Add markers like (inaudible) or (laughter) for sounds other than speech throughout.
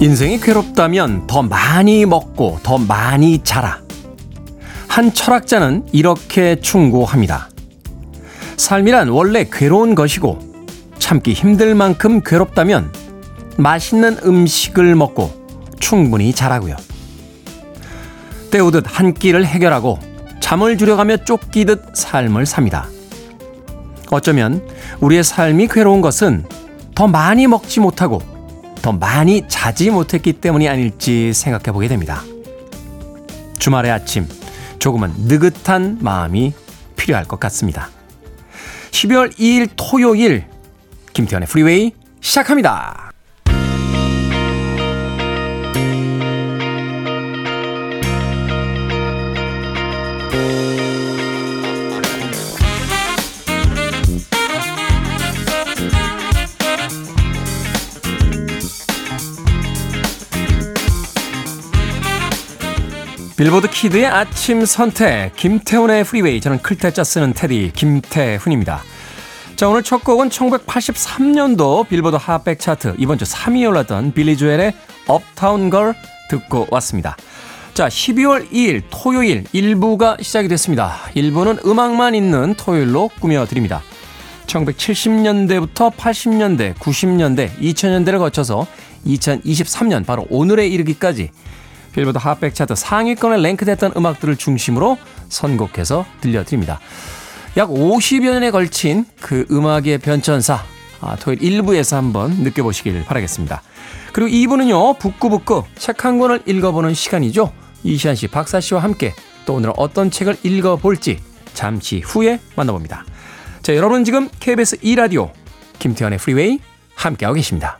인생이 괴롭다면 더 많이 먹고 더 많이 자라. 한 철학자는 이렇게 충고합니다. 삶이란 원래 괴로운 것이고 참기 힘들 만큼 괴롭다면 맛있는 음식을 먹고 충분히 자라고요. 때우듯 한 끼를 해결하고 잠을 줄여가며 쫓기듯 삶을 삽니다. 어쩌면 우리의 삶이 괴로운 것은 더 많이 먹지 못하고 더 많이 자지 못했기 때문이 아닐지 생각해 보게 됩니다. 주말의 아침, 조금은 느긋한 마음이 필요할 것 같습니다. 12월 2일 토요일, 김태현의 프리웨이 시작합니다. 빌보드 kid의 아침 선택 김태훈의 Freeway 저는 클 태 자 쓰는 테디 김태훈입니다. 자 오늘 첫 곡은 1983년도 빌보드 핫백 차트 이번 주 3위에 올랐던 빌리 조엘의 Uptown Girl 듣고 왔습니다. 자 12월 2일 토요일 1부가 시작이 됐습니다. 1부는 음악만 있는 토요일로 꾸며드립니다. 1970년대부터 80년대, 90년대, 2000년대를 거쳐서 2023년 바로 오늘에 이르기까지 빌보드 핫백 차트 상위권에 랭크됐던 음악들을 중심으로 선곡해서 들려드립니다. 약 50여 년에 걸친 그 음악의 변천사 아, 토요일 1부에서 한번 느껴보시길 바라겠습니다. 그리고 2부는요. 북구북구 책 한 권을 읽어보는 시간이죠. 이시안 씨, 박사 씨와 함께 또 오늘 어떤 책을 읽어볼지 잠시 후에 만나봅니다. 자, 여러분 지금 KBS 2라디오 김태현의 프리웨이 함께하고 계십니다.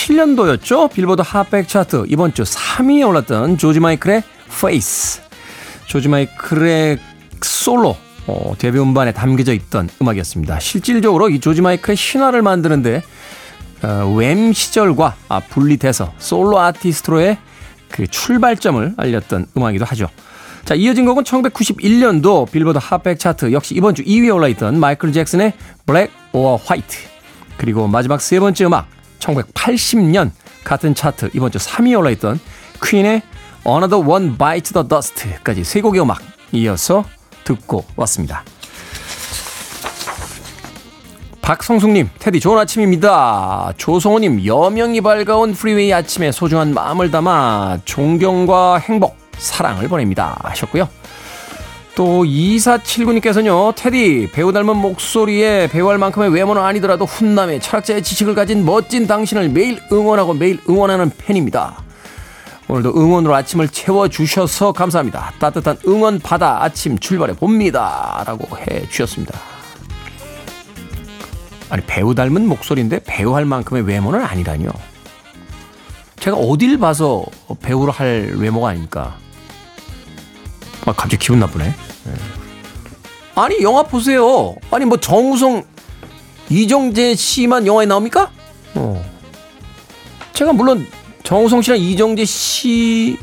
1987년도였죠. 빌보드 핫백 차트 이번 주 3위에 올랐던 조지 마이클의 Face. 조지 마이클의 솔로 어, 데뷔 음반에 담겨져 있던 음악이었습니다. 실질적으로 이 조지 마이클의 신화를 만드는데 어, 웸 시절과 아, 분리돼서 솔로 아티스트로의 그 출발점을 알렸던 음악이기도 하죠. 자, 이어진 곡은 1991년도 빌보드 핫백 차트 역시 이번 주 2위에 올라있던 마이클 잭슨의 Black or White. 그리고 마지막 세 번째 음악 1980년 같은 차트 이번 주 3위에 올라있던 퀸의 Another One Bites the Dust까지 세 곡의 음악 이어서 듣고 왔습니다. 박성숙님, 테디 좋은 아침입니다. 조성호님, 여명이 밝아온 Freeway 아침에 소중한 마음을 담아 존경과 행복, 사랑을 보냅니다. 하셨고요. 또 2479님께서는요. 테디 배우 닮은 목소리에 배우할 만큼의 외모는 아니더라도 훈남의 철학자의 지식을 가진 멋진 당신을 매일 응원하고 매일 응원하는 팬입니다. 오늘도 응원으로 아침을 채워주셔서 감사합니다. 따뜻한 응원 받아 아침 출발해 봅니다. 라고 해 주셨습니다. 아니 배우 닮은 목소리인데 배우할 만큼의 외모는 아니라뇨. 제가 어딜 봐서 배우를 할 외모가 아닙니까? 아, 갑자기 기분 나쁘네. 네. 아니 영화 보세요. 아니 뭐 정우성, 이정재 씨만 영화에 나옵니까? 어. 제가 물론 정우성 씨랑 이정재 씨보다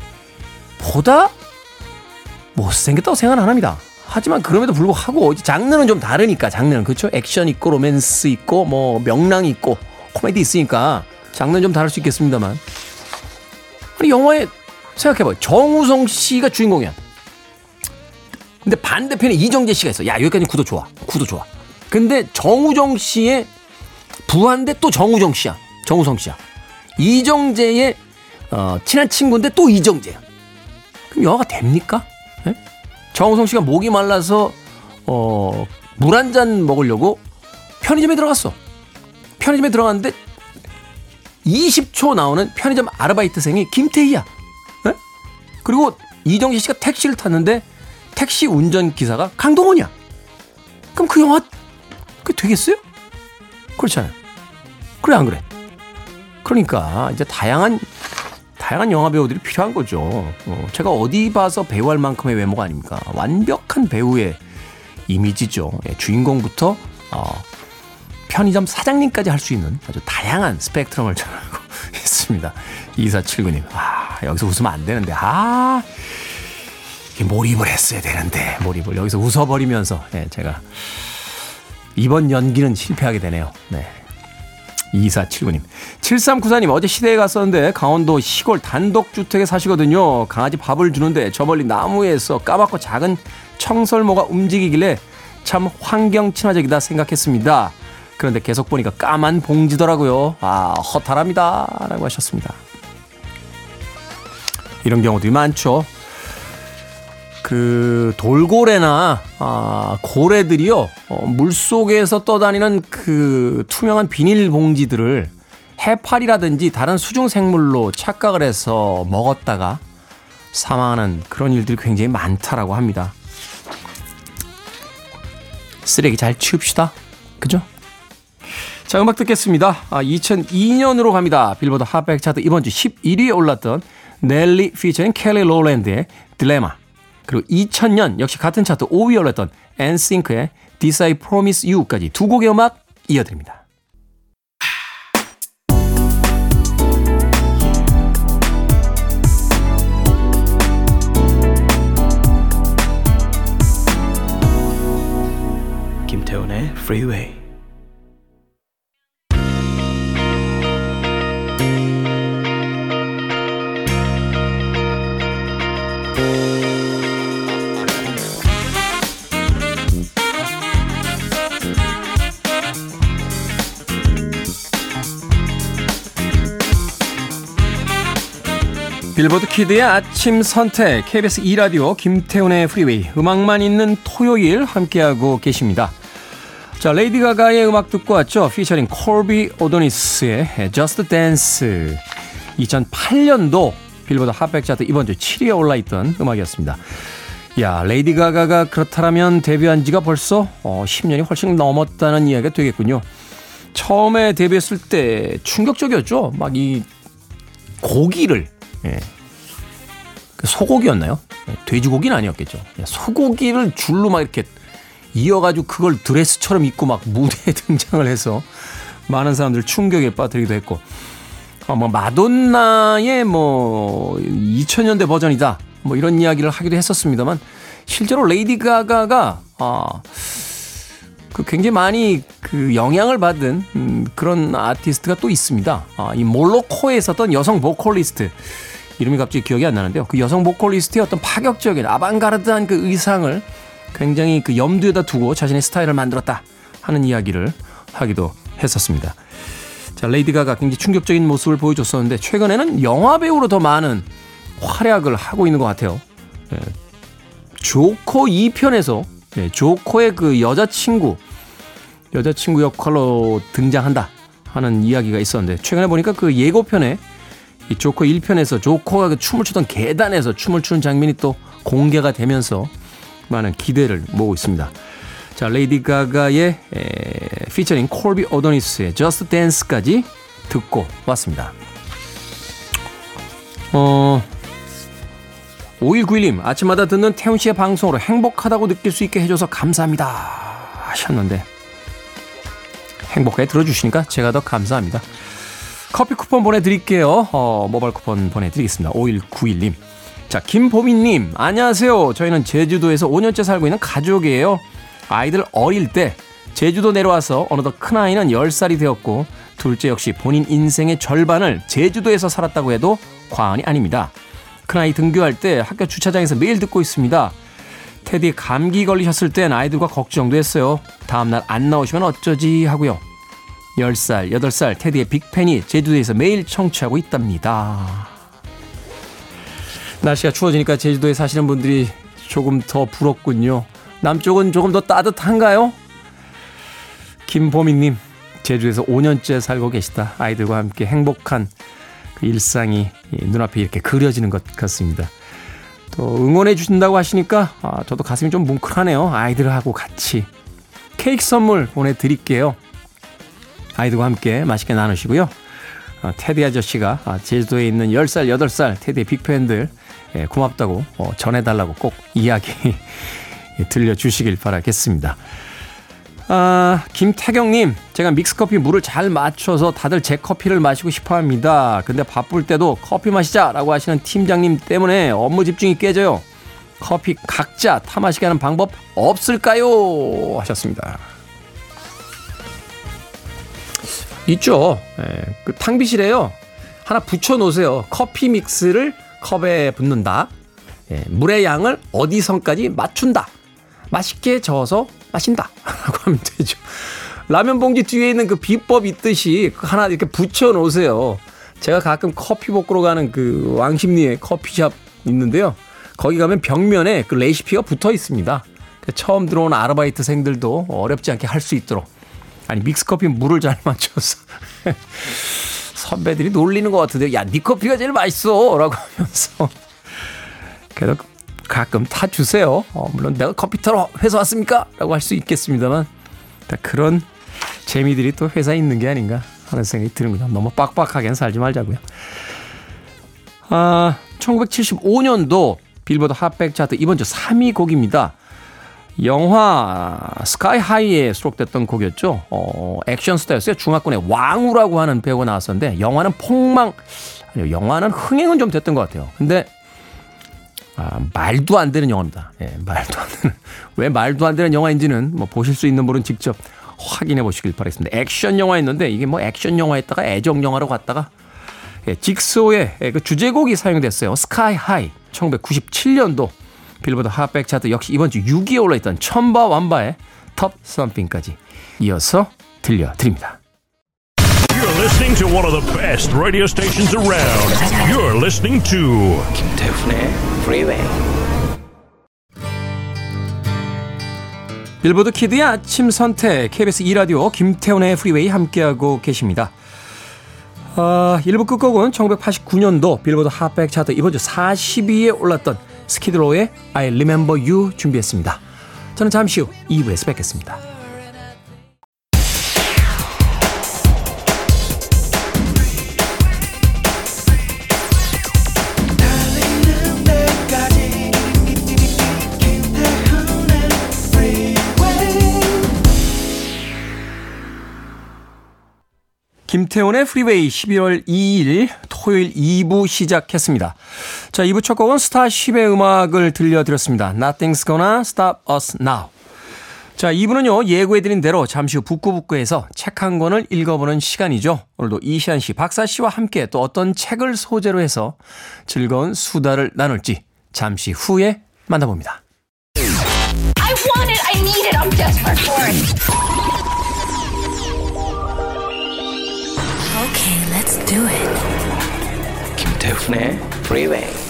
못생겼다고 생각은 안 합니다. 하지만 그럼에도 불구하고 장르는 좀 다르니까 장르는 그렇죠. 액션 있고 로맨스 있고 뭐 명랑 있고 코미디 있으니까 장르는 좀 다를 수 있겠습니다만 아니 영화에 생각해봐요. 정우성 씨가 주인공이야. 근데 반대편에 이정재 씨가 있어. 야, 여기까지 구도 좋아. 구도 좋아. 근데 정우정 씨의 부한데 또 정우정 씨야. 정우성 씨야. 이정재의 어, 친한 친구인데 또 이정재야. 그럼 영화가 됩니까? 네? 정우성 씨가 목이 말라서 어, 물 한 잔 먹으려고 편의점에 들어갔어. 편의점에 들어갔는데 20초 나오는 편의점 아르바이트생이 김태희야. 네? 그리고 이정재 씨가 택시를 탔는데 택시 운전 기사가 강동원이야. 그럼 그 영화, 그 되겠어요? 그렇잖아요. 그래 안 그래? 그러니까 이제 다양한 다양한 영화 배우들이 필요한 거죠. 어, 제가 어디 봐서 배우할 만큼의 외모가 아닙니까? 완벽한 배우의 이미지죠. 예, 주인공부터 어, 편의점 사장님까지 할 수 있는 아주 다양한 스펙트럼을 전하고 (laughs) 있습니다. 2479님. 아, 여기서 웃으면 안 되는데. 아, 몰입을 했어야 되는데. 몰입을. 여기서 웃어버리면서, 예, 제가 이번 연기는 실패하게 되네요. 네. 2479님. 7394님, 어제 시대에 갔었는데 강원도 시골 단독주택에 사시거든요. 강아지 밥을 주는데 저 멀리 나무에서 까맣고 작은 청설모가 움직이길래 참 환경 친화적이다 생각했습니다. 그런데 계속 보니까 까만 봉지더라고요. 아, 허탈합니다. 라고 하셨습니다. 이런 경우들이 많죠. 그 돌고래나 아, 고래들이요 어, 물 속에서 떠다니는 그 투명한 비닐 봉지들을 해파리라든지 다른 수중 생물로 착각을 해서 먹었다가 사망하는 그런 일들이 굉장히 많다라고 합니다. 쓰레기 잘 치웁시다. 그죠? 자, 음악 듣겠습니다. 아, 2002년으로 갑니다. 빌보드 핫백 차트 이번 주 11위에 올랐던 넬리 피처링 켈리 로랜드의 Dilemma. 그리고 2000년 역시 같은 차트 5위에 올랐던 엔싱크의 This I Promise You까지 두 곡의 음악 이어드립니다. 김태훈의 Freeway 빌보드 kid의 아침 선택 KBS 2 라디오 김태훈의 Freeway 음악만 있는 토요일 함께하고 계십니다. 자 레이디 가가의 음악 듣고 왔죠. 피처링 콜비 오도니스의 Just Dance 2008년도 빌보드 핫백 차트 이번 주 7위에 올라 있던 음악이었습니다. 야 레이디 가가가 그렇다면 데뷔한 지가 벌써 어, 10년이 훨씬 넘었다는 이야기가 되겠군요. 처음에 데뷔했을 때 충격적이었죠. 막 이 고기를 예. 그 소고기였나요? 예, 돼지고기는 아니었겠죠. 예, 소고기를 줄로 막 이렇게 이어가지고 그걸 드레스처럼 입고 막 무대에 (laughs) 등장을 해서 많은 사람들 충격에 빠뜨리기도 했고, 어, 뭐 마돈나의 뭐 2000년대 버전이다. 뭐 이런 이야기를 하기도 했었습니다만 실제로 레이디 가가가 아, 그 굉장히 많이 그 영향을 받은 음, 그런 아티스트가 또 있습니다. 아, 이 몰로코에 있었던 여성 보컬리스트 이름이 갑자기 기억이 안 나는데요. 그 여성 보컬리스트의 어떤 파격적인 아방가르드한 그 의상을 굉장히 그 염두에다 두고 자신의 스타일을 만들었다 하는 이야기를 하기도 했었습니다. 자, 레이디 가가 굉장히 충격적인 모습을 보여줬었는데 최근에는 영화 배우로 더 많은 활약을 하고 있는 것 같아요. 예. 조커 2편에서 예, 조커의 그 여자친구 여자친구 역할로 등장한다 하는 이야기가 있었는데 최근에 보니까 그 예고편에 이 조커 1편에서 조커가 그 춤을 추던 계단에서 춤을 추는 장면이 또 공개가 되면서 많은 기대를 모으고 있습니다. 자, 레이디 가가의 에, 피처링 콜비 오도니스의 Just Dance까지 듣고 왔습니다. 어, 5191님, 아침마다 듣는 태훈 씨의 방송으로 행복하다고 느낄 수 있게 해줘서 감사합니다. 하셨는데, 행복하게 들어주시니까 제가 더 감사합니다. 커피 쿠폰 보내드릴게요. 어, 모바일 쿠폰 보내드리겠습니다. 5191님. 자, 김보미님, 안녕하세요. 저희는 제주도에서 5년째 살고 있는 가족이에요. 아이들 어릴 때 제주도 내려와서 어느덧 큰아이는 10살이 되었고, 둘째 역시 본인 인생의 절반을 제주도에서 살았다고 해도 과언이 아닙니다. 큰아이 등교할 때 학교 주차장에서 매일 듣고 있습니다. 테디 감기 걸리셨을 땐 아이들과 걱정도 했어요. 다음날 안 나오시면 어쩌지 하고요. 10살, 8살 테디의 빅팬이 제주도에서 매일 청취하고 있답니다. 날씨가 추워지니까 제주도에 사시는 분들이 조금 더 부럽군요. 남쪽은 조금 더 따뜻한가요? 김보미님, 제주에서 5년째 살고 계시다. 아이들과 함께 행복한 그 일상이 눈앞에 이렇게 그려지는 것 같습니다. 또 응원해 주신다고 하시니까 아, 저도 가슴이 좀 뭉클하네요. 아이들하고 같이 케이크 선물 보내드릴게요. 아이들과 함께 맛있게 나누시고요. 어, 테디 아저씨가 아, 제주도에 있는 10살, 8살 테디의 빅팬들 예, 고맙다고 어, 전해달라고 꼭 이야기 (laughs) 들려주시길 바라겠습니다. 아, 김태경님, 제가 믹스커피 물을 잘 맞춰서 다들 제 커피를 마시고 싶어 합니다. 근데 바쁠 때도 커피 마시자 라고 하시는 팀장님 때문에 업무 집중이 깨져요. 커피 각자 타 마시게 하는 방법 없을까요? 하셨습니다. 있죠. 예, 그 탕비실에요. 하나 붙여 놓으세요. 커피 믹스를 컵에 붓는다. 예, 물의 양을 어디선까지 맞춘다. 맛있게 저어서 마신다. (laughs) 라고 하면 되죠. 라면 봉지 뒤에 있는 그 비법 있듯이 하나 이렇게 붙여 놓으세요. 제가 가끔 커피 먹으러 가는 그 왕십리에 커피숍 있는데요. 거기 가면 벽면에 그 레시피가 붙어 있습니다. 처음 들어온 아르바이트생들도 어렵지 않게 할 수 있도록. 아니 믹스커피 물을 잘 맞춰서 (laughs) 선배들이 놀리는 것 같은데 야네 커피가 제일 맛있어 라고 하면서 그래도 가끔 타 주세요. 어, 물론 내가 커피 타러 회사 왔습니까? 라고 할 수 있겠습니다만 그런 재미들이 또 회사에 있는 게 아닌가 하는 생각이 드는군요. 너무 빡빡하게는 살지 말자고요. 아, 1975년도 빌보드 핫백 차트 이번 주 3위 곡입니다. 영화 Sky High에 수록됐던 곡이었죠. 어, 액션 스타였어요. 중화권의 왕우라고 하는 배우가 나왔었는데 영화는 폭망 아니요 영화는 흥행은 좀 됐던 것 같아요. 근데 아, 말도 안 되는 영화입니다. 예, 말도 안 되는 왜 말도 안 되는 영화인지는 뭐 보실 수 있는 분은 직접 확인해 보시길 바라겠습니다. 액션 영화였는데 이게 뭐 액션 영화였다가 애정 영화로 갔다가 예, 직소의 예, 그 주제곡이 사용됐어요. Sky High 1997년도 빌보드 핫백 차트 역시 이번 주 6위에 올라있던 첨바왐바의 Tubthumping까지 이어서 들려드립니다. You're listening to one of the best radio stations around. You're listening to 김태훈의 Freeway. 빌보드 kid의 아침 선택 KBS 2라디오 김태훈의 프리웨이 함께하고 계십니다. 아, 1부 끝곡은 1989년도 빌보드 핫백 차트 이번 주 40위에 올랐던 스키드로의 I Remember You 준비했습니다. 저는 잠시 후 2부에서 뵙겠습니다. 김태훈의 프리웨이 12월 2일 토요일 2부 시작했습니다. 자, 2부 첫 곡은 스타10의 음악을 들려드렸습니다. Nothing's gonna stop us now. 자, 2부는요, 예고해드린 대로 잠시 후 북구북구에서 책 한 권을 읽어보는 시간이죠. 오늘도 이시안 씨, 박사 씨와 함께 또 어떤 책을 소재로 해서 즐거운 수다를 나눌지 잠시 후에 만나봅니다. Okay, let's do it. 김태훈의 Freeway.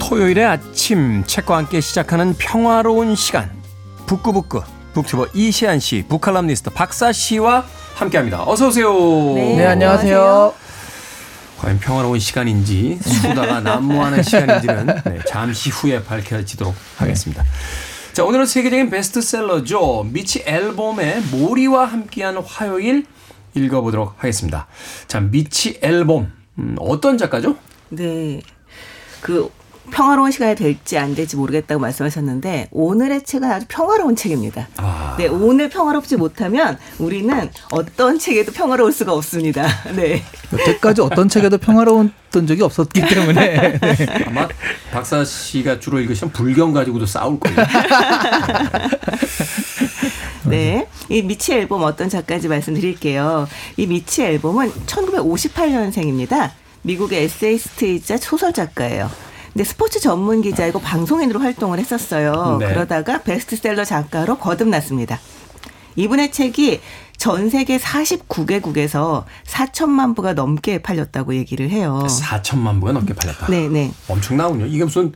토요일의 아침 책과 함께 시작하는 평화로운 시간 북끄북끄 북튜버 이시한 씨, 북칼럼니스트 박사 씨와 함께합니다. 어서 오세요. 네, 안녕하세요. 과연 평화로운 시간인지 수다가 (laughs) 난무하는 시간인지는 네, 잠시 후에 밝혀지도록 하겠습니다. 자 오늘은 세계적인 베스트셀러죠. 미치 앨봄의 모리와 함께한 화요일 읽어보도록 하겠습니다. 자 미치 앨봄 음, 어떤 작가죠? 네. 그 평화로운 시간이 될지 안 될지 모르겠다고 말씀하셨는데 오늘의 책은 아주 평화로운 책입니다. 아. 네, 오늘 평화롭지 못하면 우리는 어떤 책에도 평화로울 수가 없습니다. (laughs) 네. 여태까지 어떤 책에도 평화로웠던 적이 없었기 때문에 네. (laughs) 아마 박사 씨가 주로 읽으시면 불경 가지고도 싸울 거예요. (laughs) 네. 이 미치 앨범 어떤 작가인지 말씀드릴게요. 이 미치 앨범은 1958년생입니다. 미국의 에세이스트이자 소설 작가예요. 근데 스포츠 전문 기자이고 방송인으로 활동을 했었어요. 네. 그러다가 베스트셀러 작가로 거듭났습니다. 이분의 책이 전 세계 49개국에서 4천만 부가 넘게 팔렸다고 얘기를 해요. 4천만 부가 넘게 팔렸다. 네, 네. 엄청나군요. 이게 무슨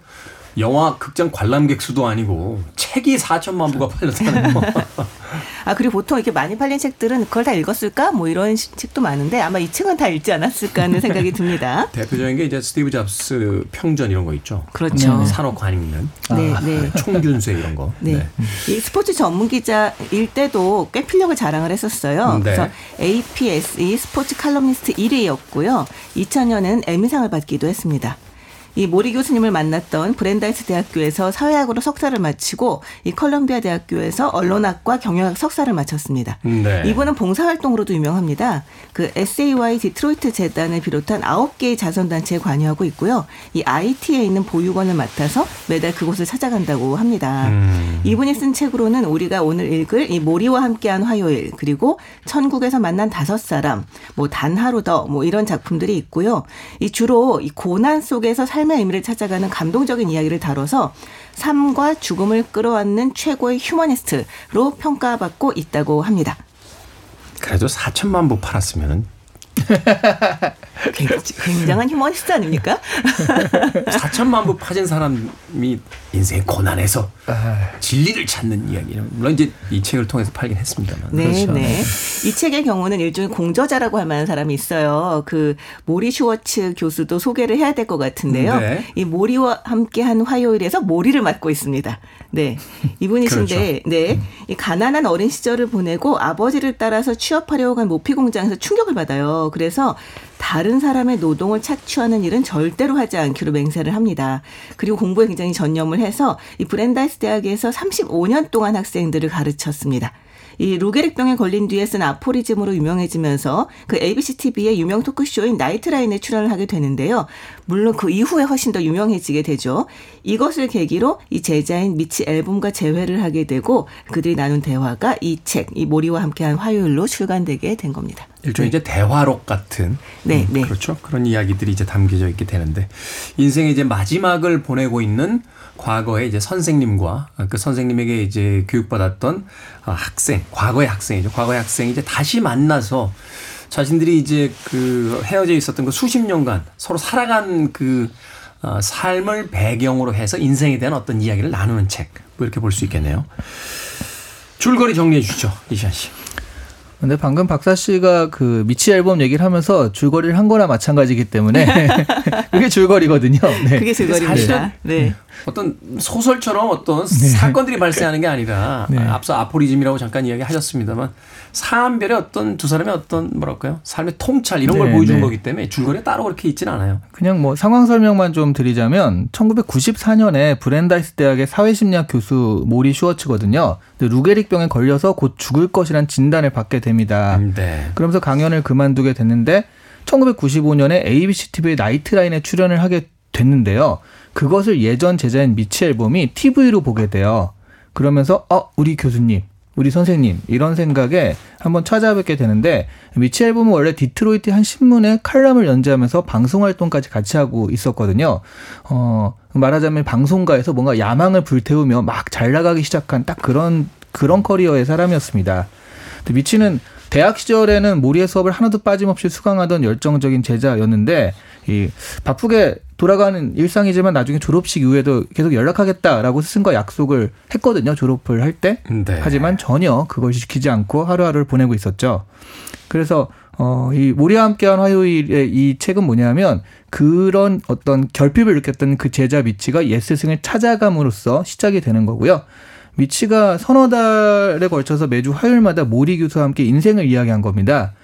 영화 극장 관람객 수도 아니고 책이 4천만 부가 팔렸다는 거. (laughs) 아 그리고 보통 이렇게 많이 팔린 책들은 그걸 다 읽었을까? 뭐 이런 시- 책도 많은데 아마 이 책은 다 읽지 않았을까 하는 (laughs) 생각이 듭니다. 대표적인 게 이제 스티브 잡스 평전 이런 거 있죠. 그렇죠. 사놓고 안 읽는 네, 네. 총균쇠 이런 거. 네. 이 스포츠 전문 기자일 때도 꽤 필력을 자랑을 했었어요. 네. 그래서 APSE 스포츠 칼럼니스트 1위였고요. 2000년은 에미상을 받기도 했습니다. 이 모리 교수님을 만났던 브랜다이스 대학교에서 사회학으로 석사를 마치고 이 컬럼비아 대학교에서 언론학과 경영학 석사를 마쳤습니다. 네. 이분은 봉사활동으로도 유명합니다. 그 SAY 디트로이트 재단을 비롯한 9개의 자선단체에 관여하고 있고요. 이 IT에 있는 보육원을 맡아서 매달 그곳을 찾아간다고 합니다. 음. 이분이 쓴 책으로는 우리가 오늘 읽을 이 모리와 함께한 화요일 그리고 천국에서 만난 다섯 사람 뭐 단 하루 더 뭐 이런 작품들이 있고요. 이 주로 이 고난 속에서 삶의 의미를 찾아가는 감동적인 이야기를 다뤄서 삶과 죽음을 끌어안는 최고의 휴머니스트로 평가받고 있다고 합니다. 그래도 4천만 부 팔았으면은 (laughs) 굉장히- 굉장한 휴머니스트 아닙니까? 4천만 부 파진 사람이 인생의 고난에서 진리를 찾는 이야기는 물론 이제 이 책을 통해서 팔긴 했습니다만. 네, 그렇죠. 네. 이 책의 경우는 일종의 공저자라고 할 만한 사람이 있어요. 그 모리 슈워츠 교수도 소개를 해야 될 것 같은데요. 네. 이 모리와 함께한 화요일에서 모리를 맡고 있습니다. 네, 이분이신데, 그렇죠. 네, 이 가난한 어린 시절을 보내고 아버지를 따라서 취업하려고 간 모피 공장에서 충격을 받아요. 그래서 다른 사람의 노동을 착취하는 일은 절대로 하지 않기로 맹세를 합니다. 그리고 공부에 굉장히 전념을 해서 이 브랜다이스 대학에서 35년 동안 학생들을 가르쳤습니다. 이 루게릭병에 걸린 뒤에 쓴 아포리즘으로 유명해지면서 그 ABC TV의 유명 토크쇼인 나이트라인에 출연을 하게 되는데요. 물론 그 이후에 훨씬 더 유명해지게 되죠. 이것을 계기로 이 제자인 미치 앨범과 재회를 하게 되고 그들이 나눈 대화가 이 책, 이 모리와 함께한 화요일로 출간되게 된 겁니다. 일종의 이제 대화록 같은 네, 음, 네. 그렇죠 그런 이야기들이 이제 담겨져 있게 되는데 인생의 이제 마지막을 보내고 있는 과거의 이제 선생님과 그 선생님에게 이제 교육받았던 아, 학생 과거의 학생이죠 과거의 학생이 이제 다시 만나서 자신들이 이제 그 헤어져 있었던 그 수십 년간 서로 살아간 그 어, 삶을 배경으로 해서 인생에 대한 어떤 이야기를 나누는 책. 뭐 이렇게 볼 수 있겠네요. 줄거리 정리해 주시죠. 이시안 씨. 근데 방금 박사 씨가 그 미치 앨범 얘기를 하면서 줄거리를 한 거나 마찬가지기 때문에 (laughs) 그게 줄거리거든요. 네. 그게 줄거리입니다. 네. 어떤 소설처럼 어떤 사건들이 발생하는 게 아니라 네. 앞서 아포리즘이라고 잠깐 이야기하셨습니다만 사람별의 어떤 두 사람의 어떤 뭐랄까요 삶의 통찰 이런 걸 네, 보여주는 네. 거기 때문에 줄거리가 따로 그렇게 있지는 않아요. 그냥 뭐 상황 설명만 좀 드리자면 1994년에 브랜다이스 대학의 사회심리학 교수 모리 슈워츠거든요. 근데 루게릭병에 걸려서 곧 죽을 것이란 진단을 받게 됩니다. 네. 그러면서 강연을 그만두게 됐는데 1995년에 ABC TV의 나이트라인에 출연을 하게 됐는데요. 그것을 예전 제자인 미치 앨봄이 TV로 보게 돼요. 그러면서 어 우리 교수님, 우리 선생님 이런 생각에 한번 찾아뵙게 되는데 미치 앨봄은 원래 디트로이트 한 신문에 칼럼을 연재하면서 방송 활동까지 같이 하고 있었거든요. 어 말하자면 방송가에서 뭔가 야망을 불태우며 막 잘 나가기 시작한 딱 그런 그런 커리어의 사람이었습니다. 미치는 대학 시절에는 모리의 수업을 하나도 빠짐없이 수강하던 열정적인 제자였는데 이 바쁘게 돌아가는 일상이지만 나중에 졸업식 이후에도 계속 연락하겠다라고 스승과 약속을 했거든요. 졸업을 할 때. 네. 하지만 전혀 그걸 지키지 않고 하루하루를 보내고 있었죠. 그래서 어, 이 모리와 함께한 화요일의 이 책은 뭐냐면 그런 어떤 결핍을 느꼈던 그 제자 미치가 옛 스승을 찾아감으로써 시작이 되는 거고요. 미치가 서너 달에 걸쳐서 매주 화요일마다 모리 교수와 함께 인생을 이야기한 겁니다.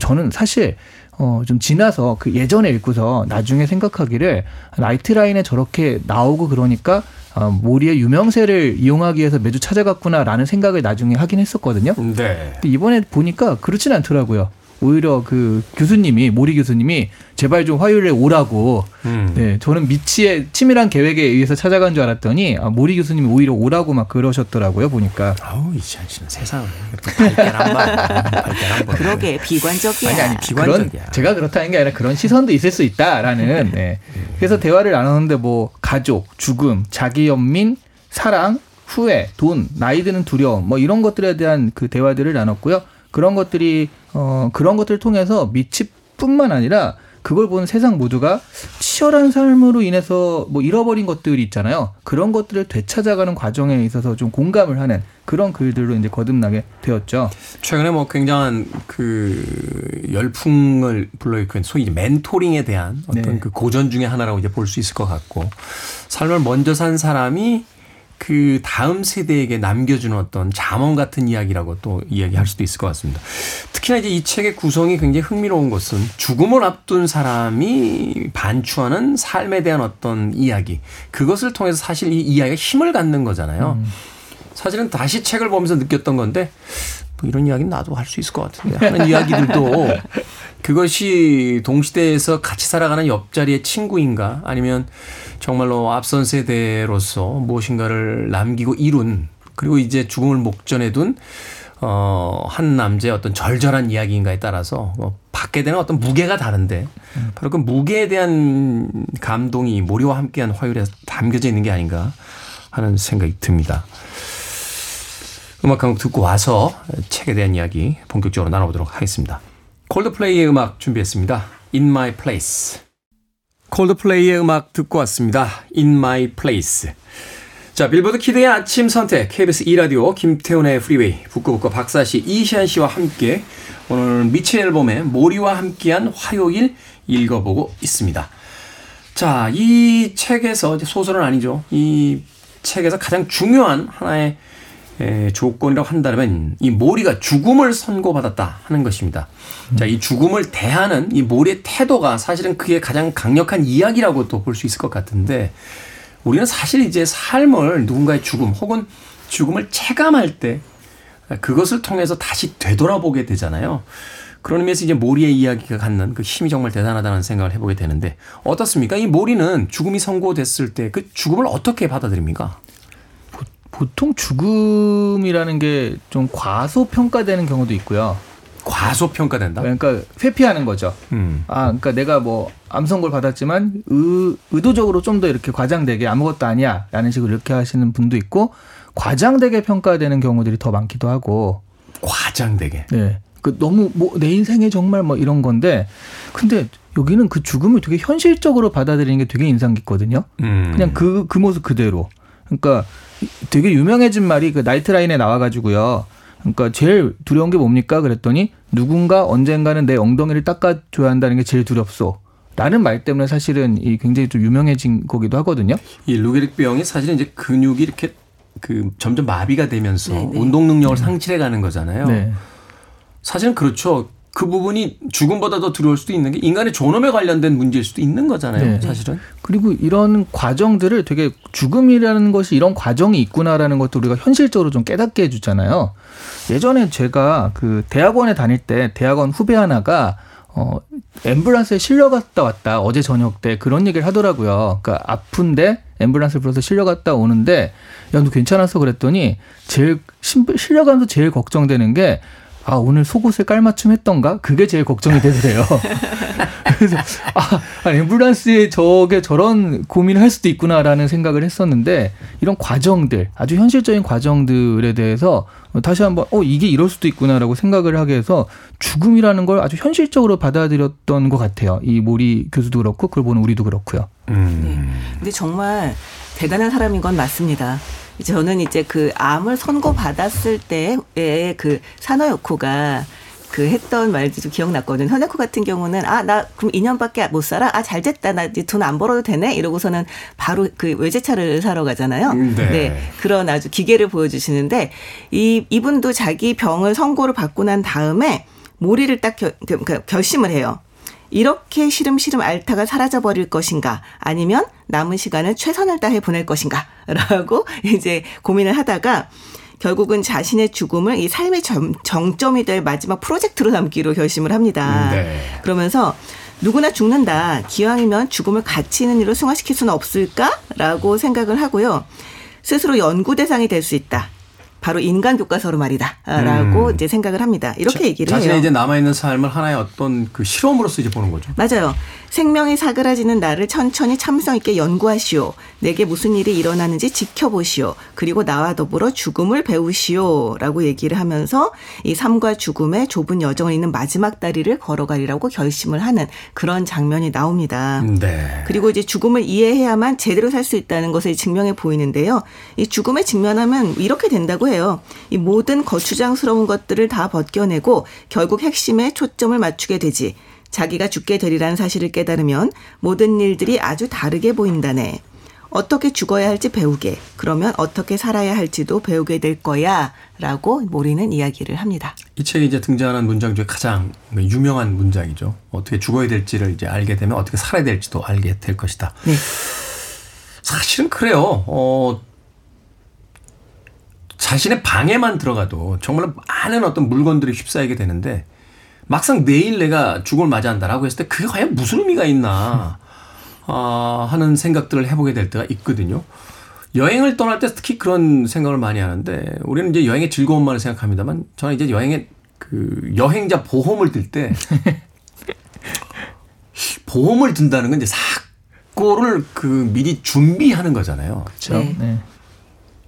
저는 사실 어, 좀 지나서 그 예전에 읽고서 나중에 생각하기를 나이트라인에 저렇게 나오고 그러니까 어, 모리의 유명세를 이용하기 위해서 매주 찾아갔구나라는 생각을 나중에 하긴 했었거든요. 네. 근데 이번에 보니까 그렇진 않더라고요. 오히려 그 교수님이 모리 교수님이 제발 좀 화요일에 오라고. 음. 네, 저는 미치의 치밀한 계획에 의해서 찾아간 줄 알았더니 아, 모리 교수님이 오히려 오라고 막 그러셨더라고요. 보니까. 아우 씨는 세상을 이렇게 (laughs) 발견한 말. 그러게 비관적이야. 아니 아니 그런 비관적이야. 제가 그렇다는 게 아니라 그런 시선도 있을 수 있다라는. 네. 그래서 대화를 나눴는데 뭐 가족, 죽음, 자기 연민, 사랑, 후회, 돈, 나이 드는 두려움 뭐 이런 것들에 대한 그 대화들을 나눴고요. 그런 것들이 어 그런 것들을 통해서 미치뿐만 아니라 그걸 보는 세상 모두가 치열한 삶으로 인해서 뭐 잃어버린 것들이 있잖아요. 그런 것들을 되찾아가는 과정에 있어서 좀 공감을 하는 그런 글들로 이제 거듭나게 되었죠. 최근에 뭐 굉장한 그 열풍을 불러일으킨 소위 멘토링에 대한 어떤 네. 그 고전 중에 하나라고 이제 볼 수 있을 것 같고 삶을 먼저 산 사람이 그 다음 세대에게 남겨주는 어떤 자문 같은 이야기라고 또 이야기할 수도 있을 것 같습니다. 특히나 이제 이 책의 구성이 굉장히 흥미로운 것은 죽음을 앞둔 사람이 반추하는 삶에 대한 어떤 이야기 그것을 통해서 사실 이 이야기가 힘을 갖는 거잖아요. 사실은 다시 책을 보면서 느꼈던 건데 뭐 이런 이야기는 나도 할 수 있을 것 같은데 하는 이야기들도 (laughs) 그것이 동시대에서 같이 살아가는 옆자리의 친구인가 아니면 정말로 앞선 세대로서 무엇인가를 남기고 이룬 그리고 이제 죽음을 목전에 둔 어, 한 남자의 어떤 절절한 이야기인가에 따라서 어, 받게 되는 어떤 무게가 다른데 바로 그 무게에 대한 감동이 모리와 함께한 화요일에 담겨져 있는 게 아닌가 하는 생각이 듭니다. 음악 한 곡 듣고 와서 책에 대한 이야기 본격적으로 나눠보도록 하겠습니다. 콜드플레이의 음악 준비했습니다. In My Place. 콜드플레이의 음악 듣고 왔습니다. In My Place. 자, 빌보드 kid의 아침 선택, KBS 2라디오, 김태훈의 프리웨이, 북끄북끄 박사씨, 이시한 씨와 함께 오늘 미치 앨봄의 모리와 함께한 화요일 읽어보고 있습니다. 자, 이 책에서, 소설은 아니죠. 이 책에서 가장 중요한 하나의 에, 조건이라고 한다면 이 모리가 죽음을 선고받았다 하는 것입니다. 자, 이 죽음을 대하는 이 모리의 태도가 사실은 그게 가장 강력한 이야기라고 또볼수 있을 것 같은데 우리는 사실 이제 삶을 누군가의 죽음 혹은 죽음을 체감할 때 그것을 통해서 다시 되돌아보게 되잖아요. 그런 의미에서 이제 모리의 이야기가 갖는 그 힘이 정말 대단하다는 생각을 해보게 되는데 어떻습니까? 이 모리는 죽음이 선고됐을 때 그 죽음을 어떻게 받아들입니까? 보통 죽음이라는 게 좀 과소평가되는 경우도 있고요. 과소평가된다? 그러니까 회피하는 거죠. 음. 아, 그러니까 내가 뭐 암선고를 받았지만 의, 의도적으로 좀 더 이렇게 과장되게 아무것도 아니야 라는 식으로 이렇게 하시는 분도 있고 과장되게 평가되는 경우들이 더 많기도 하고 과장되게. 네. 그 너무 뭐 내 인생에 정말 뭐 이런 건데 근데 여기는 그 죽음을 되게 현실적으로 받아들이는 게 되게 인상 깊거든요. 음. 그냥 그, 그 모습 그대로. 그러니까 되게 유명해진 말이 그 나이트라인에 나와가지고요. 그러니까 제일 두려운 게 뭡니까? 그랬더니 누군가 언젠가는 내 엉덩이를 닦아줘야 한다는 게 제일 두렵소. 라는 말 때문에 사실은 이 굉장히 좀 유명해진 거기도 하거든요. 이 루게릭 병이 사실은 이제 근육이 이렇게 그 점점 마비가 되면서 네, 네. 운동 능력을 상실해 가는 거잖아요. 네. 사실은 그렇죠. 그 부분이 죽음보다 더 두려울 수도 있는 게 인간의 존엄에 관련된 문제일 수도 있는 거잖아요. 네. 사실은. 그리고 이런 과정들을 되게 죽음이라는 것이 이런 과정이 있구나라는 것도 우리가 현실적으로 좀 깨닫게 해주잖아요. 예전에 제가 그 대학원에 다닐 때 대학원 후배 하나가 어 앰뷸런스에 실려갔다 왔다 어제 저녁 때 그런 얘기를 하더라고요. 그러니까 아픈데 앰뷸런스를 불러서 실려갔다 오는데 야 너 괜찮았어 그랬더니 제일 신- 실려가면서 제일 걱정되는 게 아 오늘 속옷을 깔맞춤 했던가 그게 제일 걱정이 되더래요. (laughs) 그래서 아 아니, 앰뷸런스에 저게 저런 고민을 할 수도 있구나라는 생각을 했었는데 이런 과정들 아주 현실적인 과정들에 대해서 다시 한번 어 이게 이럴 수도 있구나라고 생각을 하게 해서 죽음이라는 걸 아주 현실적으로 받아들였던 것 같아요. 이 모리 교수도 그렇고 그걸 보는 우리도 그렇고요. 음. 근데 정말 대단한 사람인 건 맞습니다. 저는 이제 그 암을 선고받았을 때의 그 산호요코가 그 했던 말도 좀 기억났거든요. 현역코 같은 경우는 아 나 그럼 2년밖에 못 살아. 아 잘 됐다. 나 이제 돈 안 벌어도 되네. 이러고서는 바로 그 외제차를 사러 가잖아요. 음, 네. 그런 아주 기계를 보여주시는데 이 이분도 자기 병을 선고를 받고 난 다음에 모리를 딱 결, 그, 결심을 해요. 이렇게 시름시름 앓다가 사라져 버릴 것인가 아니면 남은 시간을 최선을 다해 보낼 것인가 라고 이제 고민을 하다가 결국은 자신의 죽음을 이 삶의 점, 정점이 될 마지막 프로젝트로 삼기로 결심을 합니다. 네. 그러면서 누구나 죽는다. 기왕이면 죽음을 가치 있는 일로 승화시킬 수는 없을까라고 생각을 하고요. 스스로 연구 대상이 될 수 있다. 바로 인간 교과서로 말이다라고 음. 이제 생각을 합니다. 이렇게 얘기를 자신의 해요. 이제 남아 있는 삶을 하나의 어떤 그 실험으로서 이제 보는 거죠. 맞아요. 생명이 사그라지는 나를 천천히 참성 있게 연구하시오. 내게 무슨 일이 일어나는지 지켜보시오. 그리고 나와 더불어 죽음을 배우시오. 라고 얘기를 하면서 이 삶과 죽음의 좁은 여정을 잇는 마지막 다리를 걸어가리라고 결심을 하는 그런 장면이 나옵니다. 네. 그리고 이제 죽음을 이해해야만 제대로 살 수 있다는 것을 증명해 보이는데요. 이 죽음에 직면하면 이렇게 된다고 해요. 이 모든 거추장스러운 것들을 다 벗겨내고 결국 핵심에 초점을 맞추게 되지. 자기가 죽게 되리라는 사실을 깨달으면 모든 일들이 아주 다르게 보인다네. 어떻게 죽어야 할지 배우게. 그러면 어떻게 살아야 할지도 배우게 될 거야. 라고 모리는 이야기를 합니다. 이 책에 이제 등장하는 문장 중에 가장 유명한 문장이죠. 어떻게 죽어야 될지를 이제 알게 되면 어떻게 살아야 될지도 알게 될 것이다. 네. 사실은 그래요. 어, 자신의 방에만 들어가도 정말 많은 어떤 물건들이 휩싸이게 되는데 막상 내일 내가 죽음을 맞이한다라고 했을 때 그게 과연 무슨 의미가 있나 아, 하는 생각들을 해보게 될 때가 있거든요. 여행을 떠날 때 특히 그런 생각을 많이 하는데 우리는 이제 여행의 즐거움만을 생각합니다만 저는 이제 여행의 그 여행자 보험을 들 때 (laughs) 보험을 든다는 건 이제 사고를 그 미리 준비하는 거잖아요. 그렇죠. 네. 네.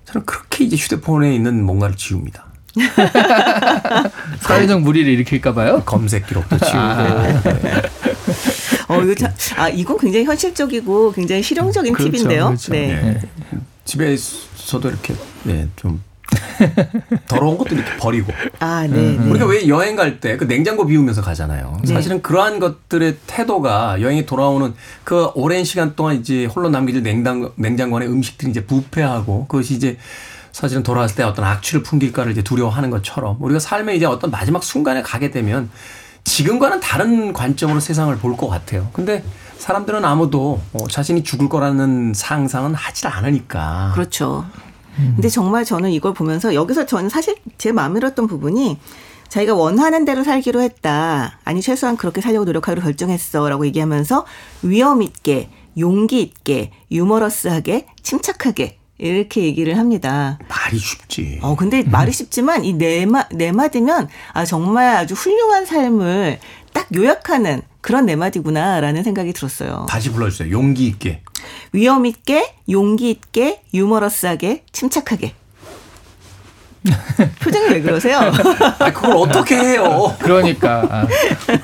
저는 그렇게 이제 휴대폰에 있는 뭔가를 지웁니다. (laughs) 사회적 무리를 일으킬까 봐요. 검색 기록도 지우고 네. 어, 이거 참, 아, 이건 굉장히 현실적이고 굉장히 실용적인 그렇죠, 팁인데요. 그렇죠. 네. 네. 집에서도 이렇게 네, 좀 (laughs) 더러운 것들 이렇게 버리고 아, 네. 네. 우리가 왜 여행 갈 때 그 냉장고 비우면서 가잖아요. 네. 사실은 그러한 것들의 태도가 여행에 돌아오는 그 오랜 시간 동안 이제 홀로 남겨질 냉장 냉장고 안에 음식들이 이제 부패하고 그것이 이제 사실은 돌아왔을 때 어떤 악취를 풍길까를 이제 두려워하는 것처럼 우리가 삶의 이제 어떤 마지막 순간에 가게 되면 지금과는 다른 관점으로 세상을 볼 것 같아요. 근데 사람들은 아무도 어, 자신이 죽을 거라는 상상은 하질 않으니까. 그렇죠. 근데 정말 저는 이걸 보면서 여기서 저는 사실 제 마음에 들었던 부분이 자기가 원하는 대로 살기로 했다. 아니 최소한 그렇게 살려고 노력하기로 결정했어라고 얘기하면서 위험 있게, 용기 있게, 유머러스하게, 침착하게 이렇게 얘기를 합니다. 말이 쉽지. 어, 근데 말이 쉽지만 이 네 마, 네 마디면 아, 정말 아주 훌륭한 삶을 딱 요약하는 그런 네 마디구나라는 생각이 들었어요. 다시 불러주세요. 용기 있게. 위험 있게, 용기 있게, 유머러스하게, 침착하게. (laughs) 표정이 왜 그러세요? (laughs) 아, 그걸 어떻게 해요? 그러니까 아,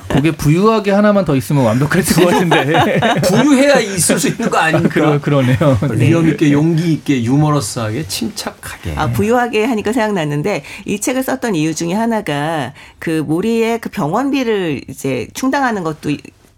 그게 부유하게 하나만 더 있으면 완벽했을 것 같은데 (laughs) 부유해야 있을 수 있는 거 아닙니까? 그러, 그러 네요. 위험 있게, 용기 있게, 유머러스하게, 침착하게. 아, 부유하게 하니까 생각났는데 이 책을 썼던 이유 중에 하나가 그 모리의 그 병원비를 이제 충당하는 것도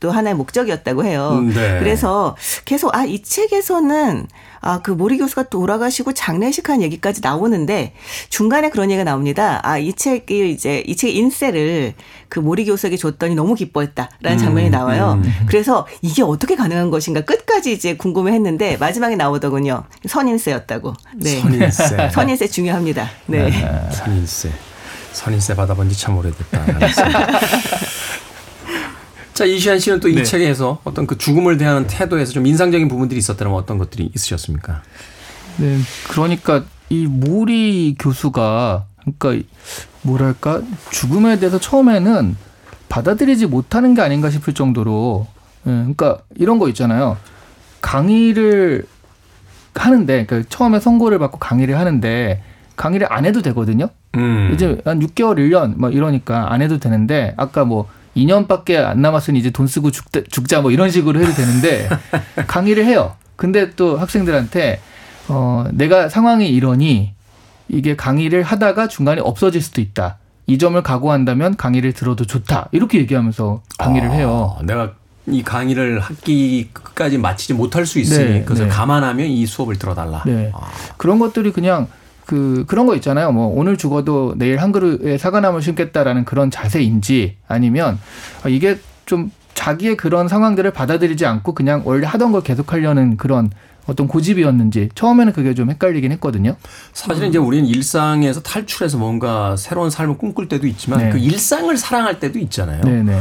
또 하나의 목적이었다고 해요. 음, 네. 그래서 계속 아 이 책에서는 아 그 모리 교수가 돌아가시고 장례식한 얘기까지 나오는데 중간에 그런 얘기가 나옵니다. 아 이 책이 이제 이 책의 인세를 그 모리 교수에게 줬더니 너무 기뻐했다라는 장면이 나와요. 그래서 이게 어떻게 가능한 것인가 끝까지 이제 궁금해했는데 마지막에 나오더군요. 선인세였다고. 네. 선인세. (laughs) 선인세 중요합니다. 네. 선인세. 선인세 받아본 지 참 오래됐다. (laughs) 자, 이시안 씨는 또이 네. 책에서 어떤 그 죽음을 대하는 태도에서 좀 인상적인 부분들이 있었다면 어떤 것들이 있으셨습니까? 네, 그러니까 이 모리 교수가 그러니까 뭐랄까 죽음에 대해서 처음에는 받아들이지 못하는 게 아닌가 싶을 정도로, 예, 그러니까 이런 거 있잖아요. 강의를 하는데, 그러니까 처음에 선고를 받고 강의를 하는데 강의를 안 해도 되거든요. 음. 이제 한 6개월, 1년 뭐 이러니까 안 해도 되는데 아까 뭐 2년밖에 안 남았으니 이제 돈 쓰고 죽, 죽자 뭐 이런 식으로 해도 되는데 (laughs) 강의를 해요. 근데 또 학생들한테 어 내가 상황이 이러니 이게 강의를 하다가 중간에 없어질 수도 있다. 이 점을 각오한다면 강의를 들어도 좋다. 이렇게 얘기하면서 강의를 해요. 아, 내가 이 강의를 학기 끝까지 마치지 못할 수 있으니 네, 그것을 네. 감안하면 이 수업을 들어달라. 네. 아, 그런 것들이 그냥 그 그런 거 있잖아요. 뭐 오늘 죽어도 내일 한 그루에 사과나무 심겠다라는 그런 자세인지 아니면 아, 이게 좀 자기의 그런 상황들을 받아들이지 않고 그냥 원래 하던 걸 계속하려는 그런 어떤 고집이었는지 처음에는 그게 좀 헷갈리긴 했거든요. 사실은 이제 우리는 일상에서 탈출해서 뭔가 새로운 삶을 꿈꿀 때도 있지만 네. 그 일상을 사랑할 때도 있잖아요. 네 네.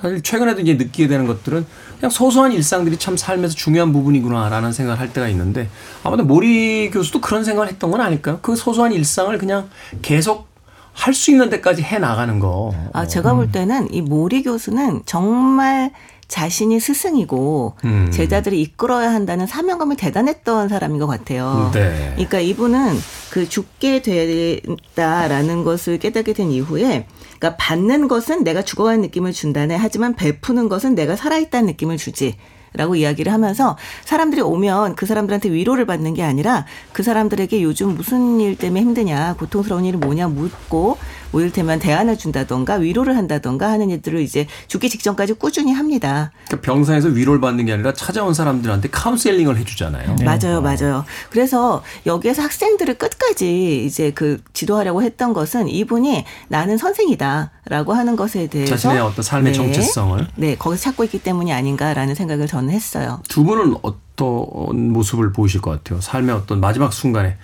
사실 최근에도 이제 느끼게 되는 것들은 그냥 소소한 일상들이 참 삶에서 중요한 부분이구나라는 생각을 할 때가 있는데 아마도 모리 교수도 그런 생각을 했던 건 아닐까요? 그 소소한 일상을 그냥 계속 할 수 있는 데까지 해 나가는 거. 아, 제가 볼 때는 이 모리 교수는 정말 자신이 스승이고 음. 제자들이 이끌어야 한다는 사명감이 대단했던 사람인 것 같아요. 네. 그러니까 이분은 그 죽게 된다라는 것을 깨닫게 된 이후에 그러니까 받는 것은 내가 죽어가는 느낌을 준다네. 하지만 베푸는 것은 내가 살아있다는 느낌을 주지. 라고 이야기를 하면서 사람들이 오면 그 사람들한테 위로를 받는 게 아니라 그 사람들에게 요즘 무슨 일 때문에 힘드냐, 고통스러운 일이 뭐냐 묻고 뭐 이를테면 대안을 준다던가 위로를 한다던가 하는 일들을 이제 죽기 직전까지 꾸준히 합니다. 그러니까 병상에서 위로를 받는 게 아니라 찾아온 사람들한테 카운셀링을 해주잖아요. 맞아요, 맞아요. 그래서 여기에서 학생들을 끝까지 이제 그 지도하려고 했던 것은 이분이 나는 선생이다라고 하는 것에 대해서 자신의 어떤 삶의 정체성을. 네 거기서 찾고 있기 때문이 아닌가라는 생각을 저는 했어요. 두 분은 어떤 모습을 보이실 것 같아요? 삶의 어떤 마지막 순간에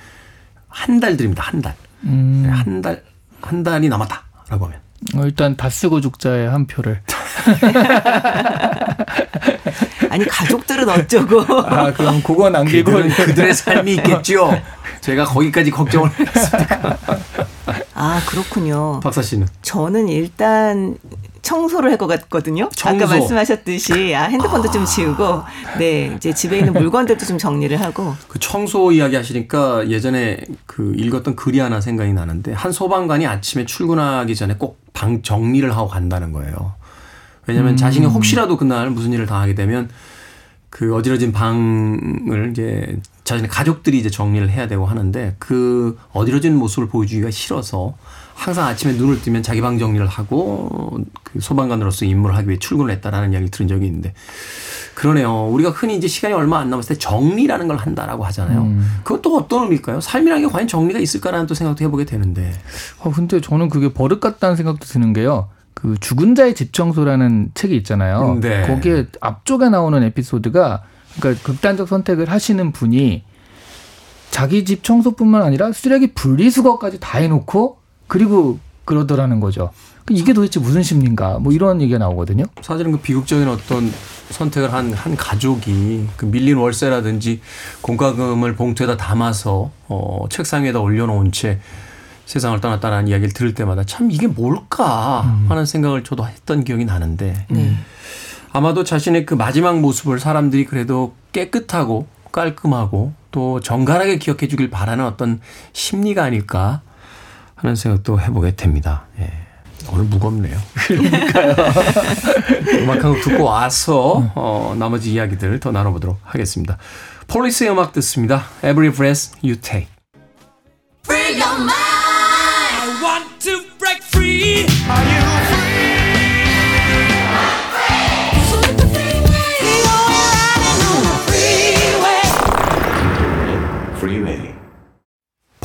한 달 드립니다. 한 달. 음. 한 달, 한 달이 남았다라고 하면. 어, 일단 다 쓰고 죽자의 한 표를. (laughs) 아니 가족들은 어쩌고 아 그럼 그거 남기고 그들은 그들의 (laughs) 삶이 있겠죠. 제가 거기까지 걱정을 했습니다. 아 그렇군요. 박사 씨는 저는 일단 청소를 할 것 같거든요. 청소. 아까 말씀하셨듯이 아 핸드폰도 좀 지우고 네 이제 집에 있는 물건들도 좀 정리를 하고 그 청소 이야기 하시니까 예전에 그 읽었던 글이 하나 생각이 나는데 한 소방관이 아침에 출근하기 전에 꼭 방 정리를 하고 간다는 거예요. 왜냐하면 자신이 혹시라도 그날 무슨 일을 당하게 되면 그 어지러진 방을 이제 자신의 가족들이 이제 정리를 해야 되고 하는데 그 어지러진 모습을 보여주기가 싫어서 항상 아침에 눈을 뜨면 자기 방 정리를 하고 그 소방관으로서 임무를 하기 위해 출근을 했다라는 이야기를 들은 적이 있는데 그러네요. 우리가 흔히 이제 시간이 얼마 안 남았을 때 정리라는 걸 한다라고 하잖아요. 그건 또 어떤 의미일까요? 삶이라는 게 과연 정리가 있을까라는 또 생각도 해보게 되는데. 어, 근데 저는 그게 버릇 같다는 생각도 드는 게요. 그 죽은 자의 집 청소라는 책이 있잖아요. 네. 거기에 앞쪽에 나오는 에피소드가 그러니까 극단적 선택을 하시는 분이 자기 집 청소뿐만 아니라 쓰레기 분리수거까지 다 해놓고 그리고 그러더라는 거죠. 그 이게 도대체 무슨 심리인가? 뭐 이런 얘기가 나오거든요. 사실은 그 비극적인 어떤 선택을 한, 한 가족이 그 밀린 월세라든지 공과금을 봉투에다 담아서 어, 책상 위에다 올려놓은 채 세상을 떠났다는 이야기를 들을 때마다 참 이게 뭘까 하는 생각을 저도 했던 기억이 나는데 아마도 자신의 그 마지막 모습을 사람들이 그래도 깨끗하고 깔끔하고 또 정갈하게 기억해 주길 바라는 어떤 심리가 아닐까 하는 생각도 해보게 됩니다. 예. 오늘 무겁네요. (laughs) 음악 한 곡 듣고 와서 어, 나머지 이야기들 더 나눠보도록 하겠습니다. 폴리스의 음악 듣습니다. Every breath you take.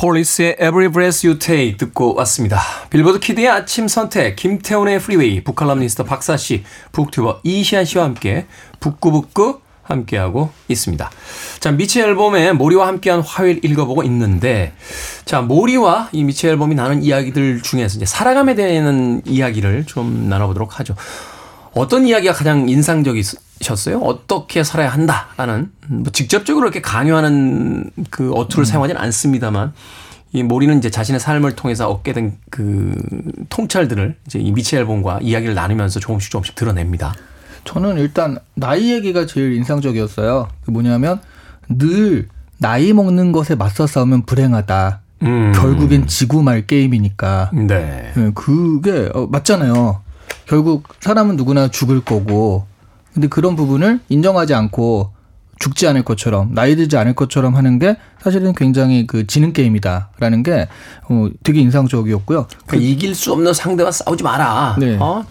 폴리스의 Every Breath You Take 듣고 왔습니다. 빌보드 kid의 아침 선택, 김태훈의 프리웨이, 북칼럼니스트 박사 씨, 북튜버 이시한 씨와 함께 북끄북끄 함께하고 있습니다. 자, 미치 앨봄의 모리와 함께한 화요일 읽어보고 있는데, 자, 모리와 이 미치 앨봄이 나눈 이야기들 중에서 이제 살아감에 대한 이야기를 좀 나눠보도록 하죠. 어떤 이야기가 가장 인상적이셨어요? 어떻게 살아야 한다라는 뭐 직접적으로 이렇게 강요하는 그 어투를 사용하지는 않습니다만 이 모리는 이제 자신의 삶을 통해서 얻게 된 그 통찰들을 이제 이 미치 앨범과 이야기를 나누면서 조금씩 조금씩 드러냅니다. 저는 일단 나이 얘기가 제일 인상적이었어요. 그 뭐냐면 늘 나이 먹는 것에 맞서 싸우면 불행하다. 음. 결국엔 지구 말 게임이니까. 네. 네, 그게 어, 맞잖아요. 결국 사람은 누구나 죽을 거고. 근데 그런 부분을 인정하지 않고 죽지 않을 것처럼 나이 들지 않을 것처럼 하는 게 사실은 굉장히 그 지능 게임이다라는 게 어, 되게 인상적이었고요. 그러니까 이길 수 없는 상대와 싸우지 마라. 네. 어?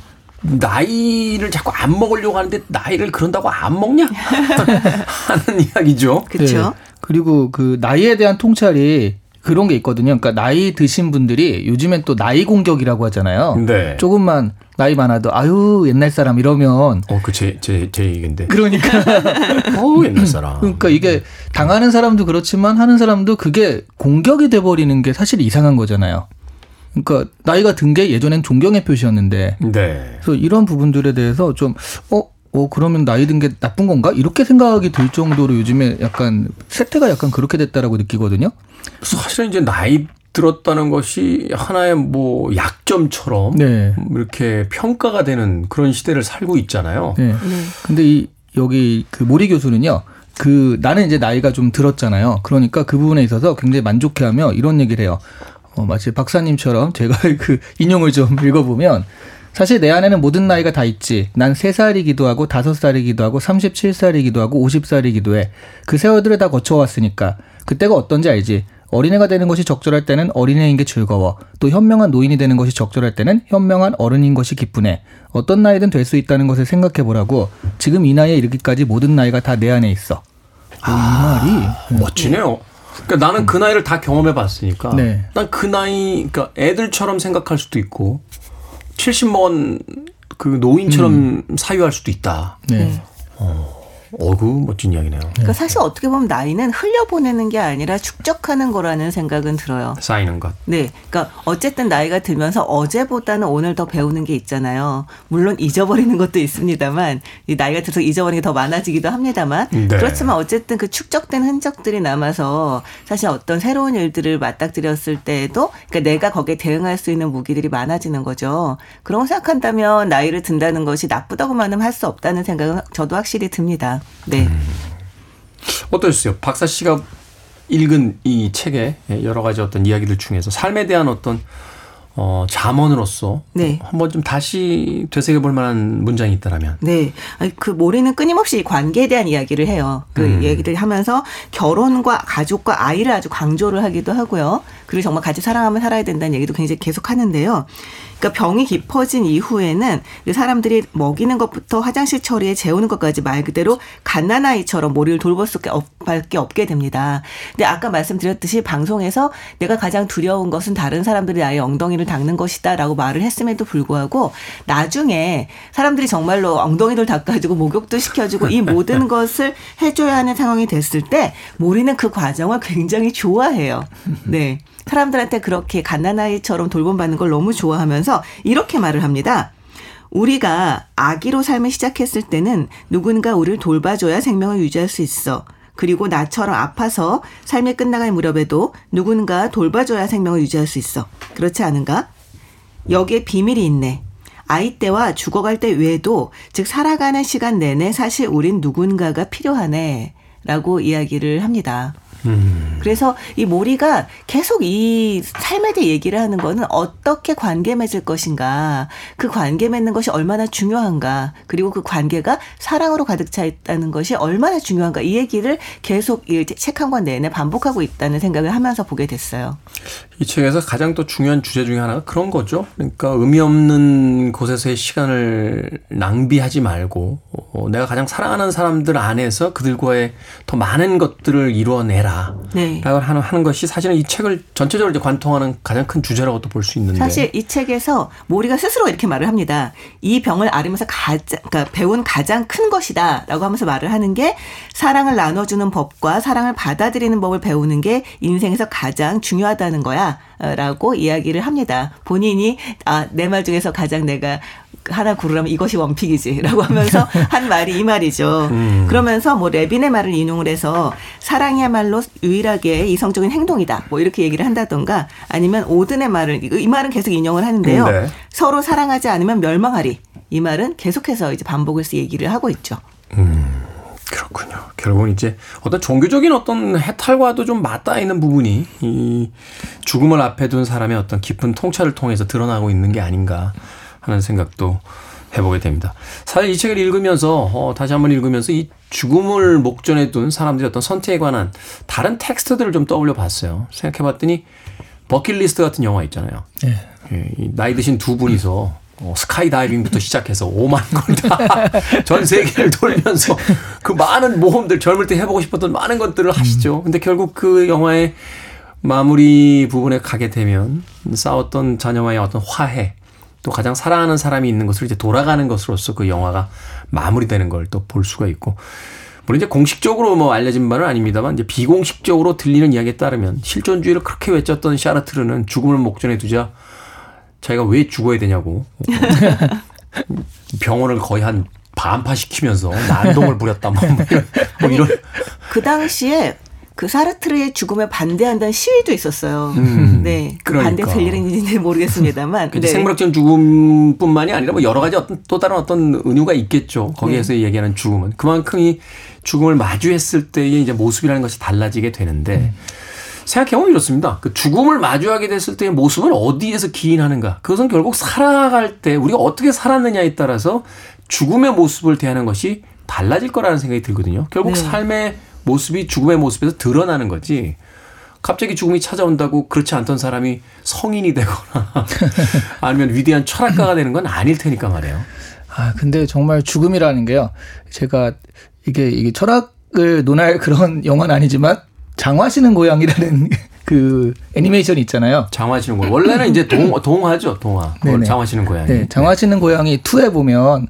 나이를 자꾸 안 먹으려고 하는데 나이를 그런다고 안 먹냐? (laughs) 하는 이야기죠. 그렇죠. 네. 그리고 그 나이에 대한 통찰이 그런 게 있거든요. 그러니까 나이 드신 분들이 요즘엔 또 나이 공격이라고 하잖아요. 네. 조금만 나이 많아도 아유 옛날 사람 이러면 어, 그 제, 제, 제 얘기인데. 그러니까 (laughs) 어우, 옛날 사람. 그러니까 이게 당하는 사람도 그렇지만 하는 사람도 그게 공격이 돼 버리는 게 사실 이상한 거잖아요. 그러니까 나이가 든 게 예전엔 존경의 표시였는데 네. 그래서 이런 부분들에 대해서 좀 어, 어 그러면 나이 든 게 나쁜 건가? 이렇게 생각이 들 정도로 요즘에 약간 세태가 약간 그렇게 됐다라고 느끼거든요. 사실은 이제 나이 들었다는 것이 하나의 뭐 약점처럼 네. 이렇게 평가가 되는 그런 시대를 살고 있잖아요. 네. 근데 이 여기 그 모리 교수는요. 그 나는 이제 나이가 좀 들었잖아요. 그러니까 그 부분에 있어서 굉장히 만족해하며 이런 얘기를 해요. 어, 마치 박사님처럼 제가 (laughs) 그 인용을 좀 (laughs) 읽어보면 사실 내 안에는 모든 나이가 다 있지. 난 3살이기도 하고 5살이기도 하고 37살이기도 하고 50살이기도 해. 그 세월들을 다 거쳐왔으니까 그때가 어떤지 알지. 어린애가 되는 것이 적절할 때는 어린애인 게 즐거워. 또 현명한 노인이 되는 것이 적절할 때는 현명한 어른인 것이 기쁘네. 어떤 나이든 될 수 있다는 것을 생각해 보라고. 지금 이 나이에 이르기까지 모든 나이가 다 내 안에 있어. 이 말이 멋지네요. 그러니까 나는 그 나이를 다 경험해 봤으니까 네. 난그 나이 그러니까 애들처럼 생각할 수도 있고 70 먹은 그 노인처럼 사유할 수도 있다. 네. 어 구 멋진 이야기네요. 그러니까 사실 어떻게 보면 나이는 흘려보내는 게 아니라 축적하는 거라는 생각은 들어요. 쌓이는 것. 네. 그러니까 어쨌든 나이가 들면서 어제보다는 오늘 더 배우는 게 있잖아요. 물론 잊어버리는 것도 있습니다만 이 나이가 들어서 잊어버리는 게 더 많아지기도 합니다만 네. 그렇지만 어쨌든 그 축적된 흔적들이 남아서 사실 어떤 새로운 일들을 맞닥뜨렸을 때에도 그러니까 내가 거기에 대응할 수 있는 무기들이 많아지는 거죠. 그런 거 생각한다면 나이를 든다는 것이 나쁘다고만은 할 수 없다는 생각은 저도 확실히 듭니다. 네. 어떠셨어요? 박사 씨가 읽은 이 책의 여러 가지 어떤 이야기들 중에서 삶에 대한 어떤 어, 잠언으로서 네. 한번 좀 다시 되새겨 볼 만한 문장이 있다라면 네. 아니, 그 모리는 끊임없이 관계에 대한 이야기를 해요. 그 음. 얘기들 하면서 결혼과 가족과 아이를 아주 강조를 하기도 하고요. 그리고 정말 같이 사랑하면 살아야 된다는 얘기도 굉장히 계속 하는데요. 그러니까 병이 깊어진 이후에는 이 사람들이 먹이는 것부터 화장실 처리에 재우는 것까지 말 그대로 갓난아이처럼 모리를 돌볼 수밖에 없게 됩니다. 근데 아까 말씀드렸듯이 방송에서 내가 가장 두려운 것은 다른 사람들이 나의 엉덩이를 닦는 것이다라고 말을 했음에도 불구하고 나중에 사람들이 정말로 엉덩이를 닦아주고 목욕도 시켜주고 이 모든 (laughs) 것을 해줘야 하는 상황이 됐을 때 모리는 그 과정을 굉장히 좋아해요. 네. 사람들한테 그렇게 갓난아이처럼 돌봄받는 걸 너무 좋아하면서 이렇게 말을 합니다. 우리가 아기로 삶을 시작했을 때는 누군가 우리를 돌봐줘야 생명을 유지할 수 있어. 그리고 나처럼 아파서 삶이 끝나갈 무렵에도 누군가 돌봐줘야 생명을 유지할 수 있어. 그렇지 않은가? 여기에 비밀이 있네. 아이 때와 죽어갈 때 외에도 즉 살아가는 시간 내내 사실 우린 누군가가 필요하네. 라고 이야기를 합니다. 그래서 이 모리가 계속 이 삶에 대해 얘기를 하는 거는 어떻게 관계 맺을 것인가, 그 관계 맺는 것이 얼마나 중요한가, 그리고 그 관계가 사랑으로 가득 차 있다는 것이 얼마나 중요한가, 이 얘기를 계속 이책한 권 내내 반복하고 있다는 생각을 하면서 보게 됐어요. 이 책에서 가장 또 중요한 주제 중에 하나가 그런 거죠. 그러니까 의미 없는 곳에서의 시간을 낭비하지 말고 어, 내가 가장 사랑하는 사람들 안에서 그들과의 더 많은 것들을 이루어내라. 네. 라고 하는, 하는 것이 사실은 이 책을 전체적으로 이제 관통하는 가장 큰 주제라고 또볼수 있는데. 사실 이 책에서 모리가 스스로 이렇게 말을 합니다. 이 병을 앓으면서 가장, 그러니까 배운 가장 큰 것이다 라고 하면서 말을 하는 게 사랑을 나눠주는 법과 사랑을 받아들이는 법을 배우는 게 인생에서 가장 중요하다는 거야 라고 이야기를 합니다. 본인이 아, 내 말 중에서 가장 내가 하나 고르라면 이것이 원픽이지라고 하면서 (laughs) 한 말이 이 말이죠. 그러면서 뭐 레빈의 말을 인용을 해서 사랑이야말로 유일하게 이성적인 행동이다. 뭐 이렇게 얘기를 한다던가 아니면 오든의 말을 이 말은 계속 인용을 하는데요. 네. 서로 사랑하지 않으면 멸망하리. 이 말은 계속해서 이제 반복을 해서 얘기를 하고 있죠. 그렇군요. 결국은 이제 어떤 종교적인 어떤 해탈과도 좀 맞닿아 있는 부분이 이 죽음을 앞에 둔 사람의 어떤 깊은 통찰을 통해서 드러나고 있는 게 아닌가 하는 생각도 해보게 됩니다. 사실 이 책을 읽으면서 어, 다시 한번 읽으면서 이 죽음을 목전에 둔 사람들의 어떤 선택에 관한 다른 텍스트들을 좀 떠올려 봤어요. 생각해봤더니 버킷리스트 같은 영화 있잖아요. 예, 이 나이 드신 두 분이서 어, 스카이 다이빙부터 시작해서 5만 걸 다 (laughs) 전 세계를 돌면서 그 많은 모험들 젊을 때 해보고 싶었던 많은 것들을 하시죠. 근데 결국 그 영화의 마무리 부분에 가게 되면 싸웠던 자녀와의 어떤 화해 또 가장 사랑하는 사람이 있는 것을 이제 돌아가는 것으로서 그 영화가 마무리되는 걸 또 볼 수가 있고 물론 이제 공식적으로 뭐 알려진 바는 아닙니다만 이제 비공식적으로 들리는 이야기에 따르면 실존주의를 그렇게 외쳤던 샤르트르는 죽음을 목전에 두자 자기가 왜 죽어야 되냐고. (laughs) 병원을 거의 한 반파시키면서 난동을 부렸다 뭐 이런, 뭐 이런. 그 당시에 그 사르트르의 죽음에 반대한다는 시위도 있었어요. 음, 네. 그 그러니까. 반대 될 일인지는 (laughs) 모르겠습니다만. 그 네. 생물학적 죽음뿐만이 아니라 뭐 여러 가지 어떤 또 다른 어떤 은유가 있겠죠. 거기에서 네. 얘기하는 죽음은 그만큼 이 죽음을 마주했을 때의 이제 모습이라는 것이 달라지게 되는데 음. 생각해보면 이렇습니다. 그 죽음을 마주하게 됐을 때의 모습을 어디에서 기인하는가? 그것은 결국 살아갈 때 우리가 어떻게 살았느냐에 따라서 죽음의 모습을 대하는 것이 달라질 거라는 생각이 들거든요. 결국 네. 삶의 모습이 죽음의 모습에서 드러나는 거지. 갑자기 죽음이 찾아온다고 그렇지 않던 사람이 성인이 되거나 (laughs) 아니면 위대한 철학가가 되는 건 아닐 테니까 말이에요. 아, 근데 정말 죽음이라는 게요. 제가 이게 이게 철학을 논할 그런 영화는 아니지만 장화시는 고양이라는 (laughs) 그 애니메이션이 있잖아요. 장화시는 고양이. 원래는 이제 동, 동화죠, 동화. 장화시는 고양이. 네, 장화시는 고양이 2에 보면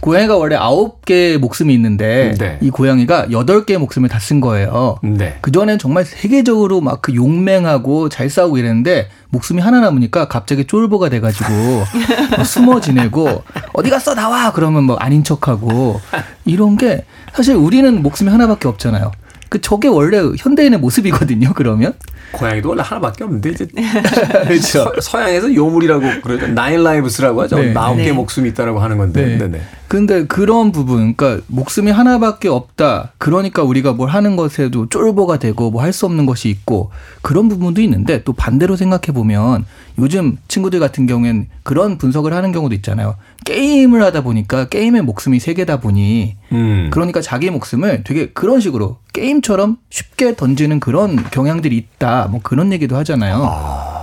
고양이가 원래 9개의 목숨이 있는데 네. 이 고양이가 8개의 목숨을 다 쓴 거예요. 네. 그전엔 정말 세계적으로 막 그 용맹하고 잘 싸우고 이랬는데 목숨이 하나 남으니까 갑자기 쫄보가 돼가지고 (laughs) 막 숨어 지내고 어디 갔어 나와 그러면 뭐 아닌 척하고 이런 게 사실 우리는 목숨이 하나밖에 없잖아요. 그 저게 원래 현대인의 모습이거든요. 그러면 고양이도 원래 하나밖에 없는데 이제 (laughs) 그렇죠. 서, 양에서 요물이라고 그러죠. 나인 라이브스라고 하죠. 네. 아홉 개 네. 목숨이 있다라고 하는 건데. 네. 네. 네. 근데 그런 부분, 그러니까 목숨이 하나밖에 없다. 그러니까 우리가 뭘 하는 것에도 쫄보가 되고 뭐 할 수 없는 것이 있고 그런 부분도 있는데 또 반대로 생각해 보면 요즘 친구들 같은 경우엔 그런 분석을 하는 경우도 있잖아요. 게임을 하다 보니까 게임의 목숨이 세 개다 보니 음. 그러니까 자기 목숨을 되게 그런 식으로 게임처럼 쉽게 던지는 그런 경향들이 있다. 뭐 그런 얘기도 하잖아요.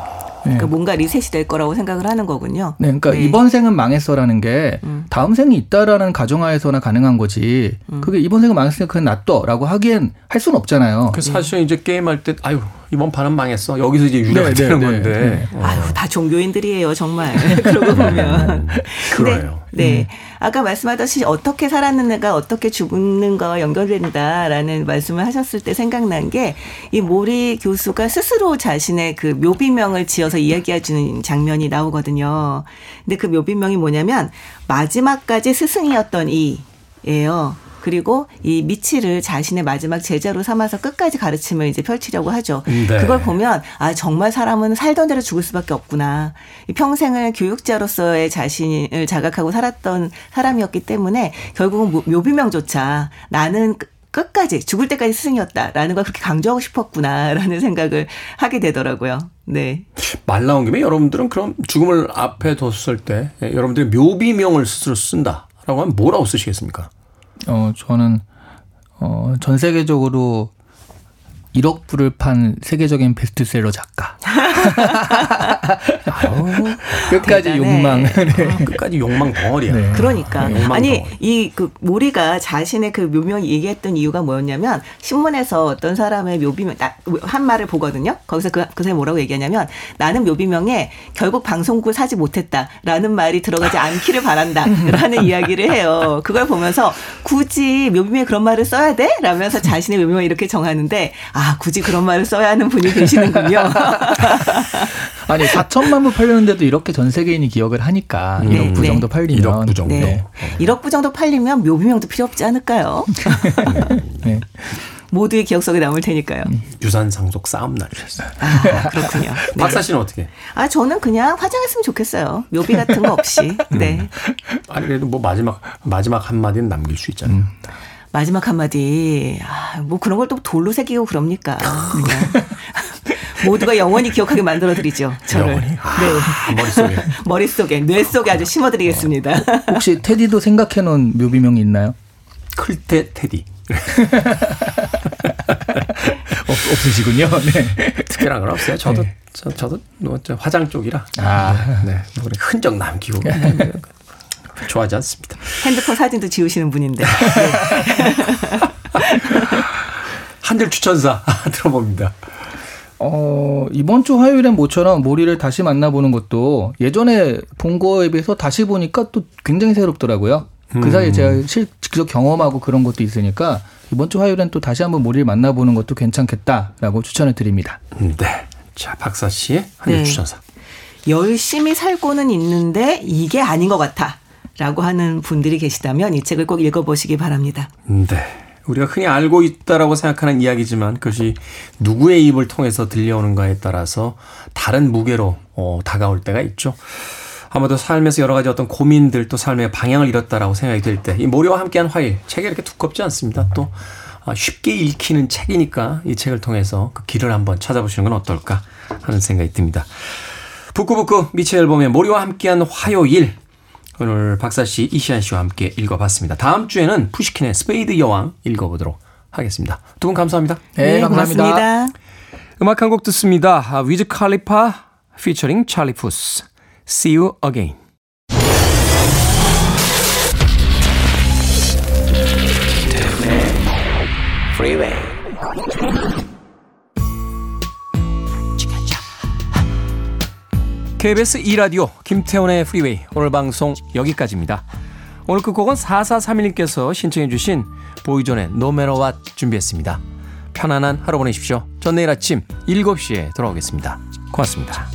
네. 그러니까 뭔가 리셋이 될 거라고 생각을 하는 거군요. 네, 그러니까 네. 이번 생은 망했어라는 게 음. 다음 생이 있다라는 가정하에서나 가능한 거지. 음. 그게 이번 생은 망했으니까 그냥 놔둬라고 하기엔 할 수는 없잖아요. 그 사실 은 이제 게임할 때 아유 이번 판은 망했어. 여기서 이제 유래가 네, 네, 되는 네, 건데. 네. 어. 아유, 다 종교인들이에요, 정말. (laughs) 그러고 보면. 그래요. 네. 네. 아까 말씀하듯이 어떻게 살았는가, 어떻게 죽는가와 연결된다라는 말씀을 하셨을 때 생각난 게 이 모리 교수가 스스로 자신의 그 묘비명을 지어서 이야기해주는 장면이 나오거든요. 근데 그 묘비명이 뭐냐면 마지막까지 스승이었던 이예요. 그리고 이 미치를 자신의 마지막 제자로 삼아서 끝까지 가르침을 이제 펼치려고 하죠. 네. 그걸 보면 아 정말 사람은 살던 대로 죽을 수밖에 없구나. 이 평생을 교육자로서의 자신을 자각하고 살았던 사람이었기 때문에 결국은 묘- 묘비명조차 나는 끝- 끝까지 죽을 때까지 스승이었다라는 걸 그렇게 강조하고 싶었구나라는 생각을 하게 되더라고요. 네. 말 나온 김에 여러분들은 그럼 죽음을 앞에 뒀을 때 예, 여러분들이 묘비명을 스스로 쓴다라고 하면 뭐라고 쓰시겠습니까? 어, 저는 어, 전 세계적으로 1억 부를 판 세계적인 베스트셀러 작가. (laughs) 끝까지 대단해. 욕망. 네. 끝까지 욕망 덩어리야. 네. 그러니까 욕망 아니. 이 그 모리가 자신의 그 묘명 얘기했던 이유가 뭐였냐면 신문에서 어떤 사람의 묘비명 나- 한 말을 보거든요. 거기서 그, 그 사람이 뭐라고 얘기하냐면 나는 묘비명에 결국 방송국을 사지 못했다라는 말이 들어가지 않기를 바란다라는 (laughs) 이야기를 해요. 그걸 보면서 굳이 묘비명에 그런 말을 써야 돼? 라면서 자신의 묘비명을 이렇게 정하는데 아 굳이 그런 말을 써야 하는 분이 계시는군요. (laughs) 아니 4천만 부 팔렸는데도 이렇게 전 세계인이 기억을 하니까 음. 1억 부 네. 정도 팔리면 1억 부 정도. 네. 1억 부 정도 팔리면 묘비명도 필요 없지 않을까요? (laughs) 네. 모두의 기억 속에 남을 테니까요. 유산 상속 싸움 날이었어요. 아, 그렇군요. 네. (laughs) 박사 씨는 어떻게? 아, 저는 그냥 화장했으면 좋겠어요. 묘비 같은 거 없이. 네. 아니 그래도 뭐 마지막 마지막 한 마디는 남길 수 있잖아요. 마지막 한마디. 아, 뭐 그런 걸 또 돌로 새기고 그럽니까. 모두가 영원히 기억하게 만들어 드리죠. 저를. 영원히? 네. 아, 머릿속에. (laughs) 머릿속에, 뇌 속에 아주 심어 드리겠습니다. 혹시 테디도 생각해 놓은 묘비명이 있나요? 클테 테디. (laughs) 없, 없으시군요. 네. 특별한 건 없어요. 저도 저, 저도 뭐저 화장 쪽이라. 아. 네. 뭐 흔적 남기고 (laughs) 좋아하지 않습니다. 핸드폰 사진도 지우시는 분인데. (laughs) 한줄 추천사 (laughs) 들어봅니다. 어, 이번 주 화요일엔 모처럼 모리를 다시 만나보는 것도 예전에 본 거에 비해서 다시 보니까 또 굉장히 새롭더라고요. 그 사이에 제가 실, 직접 경험하고 그런 것도 있으니까 이번 주 화요일엔 또 다시 한번 모리를 만나보는 것도 괜찮겠다라고 추천을 드립니다. 네. 자 박사 씨의 한줄 네. 추천사. 열심히 살고는 있는데 이게 아닌 것 같아. 라고 하는 분들이 계시다면 이 책을 꼭 읽어보시기 바랍니다. 네. 우리가 흔히 알고 있다라고 생각하는 이야기지만 그것이 누구의 입을 통해서 들려오는가에 따라서 다른 무게로 어, 다가올 때가 있죠. 아마도 삶에서 여러 가지 어떤 고민들 또 삶의 방향을 잃었다라고 생각이 들때이 모래와 함께한 화일 책이 이렇게 두껍지 않습니다. 또 아, 쉽게 읽히는 책이니까 이 책을 통해서 그 길을 한번 찾아보시는 건 어떨까 하는 생각이 듭니다. 북끄북끄 미치 앨봄의 모리와 함께한 화요일 오늘 박사 씨, 이시한 씨와 함께 읽어봤습니다. 다음 주에는 푸시킨의 스페이드 여왕 읽어보도록 하겠습니다. 두 분 감사합니다. 네, 감사합니다. 고맙습니다. 음악 한 곡 듣습니다. 아, 위즈 칼리파 피처링 찰리 푸스 See You Again. Freeway. KBS 2라디오 김태훈의 프리웨이 오늘 방송 여기까지입니다. 오늘 끝곡은 4431님께서 신청해 주신 보이존의 What 준비했습니다. 편안한 하루 보내십시오. 전 내일 아침 7시에 돌아오겠습니다. 고맙습니다.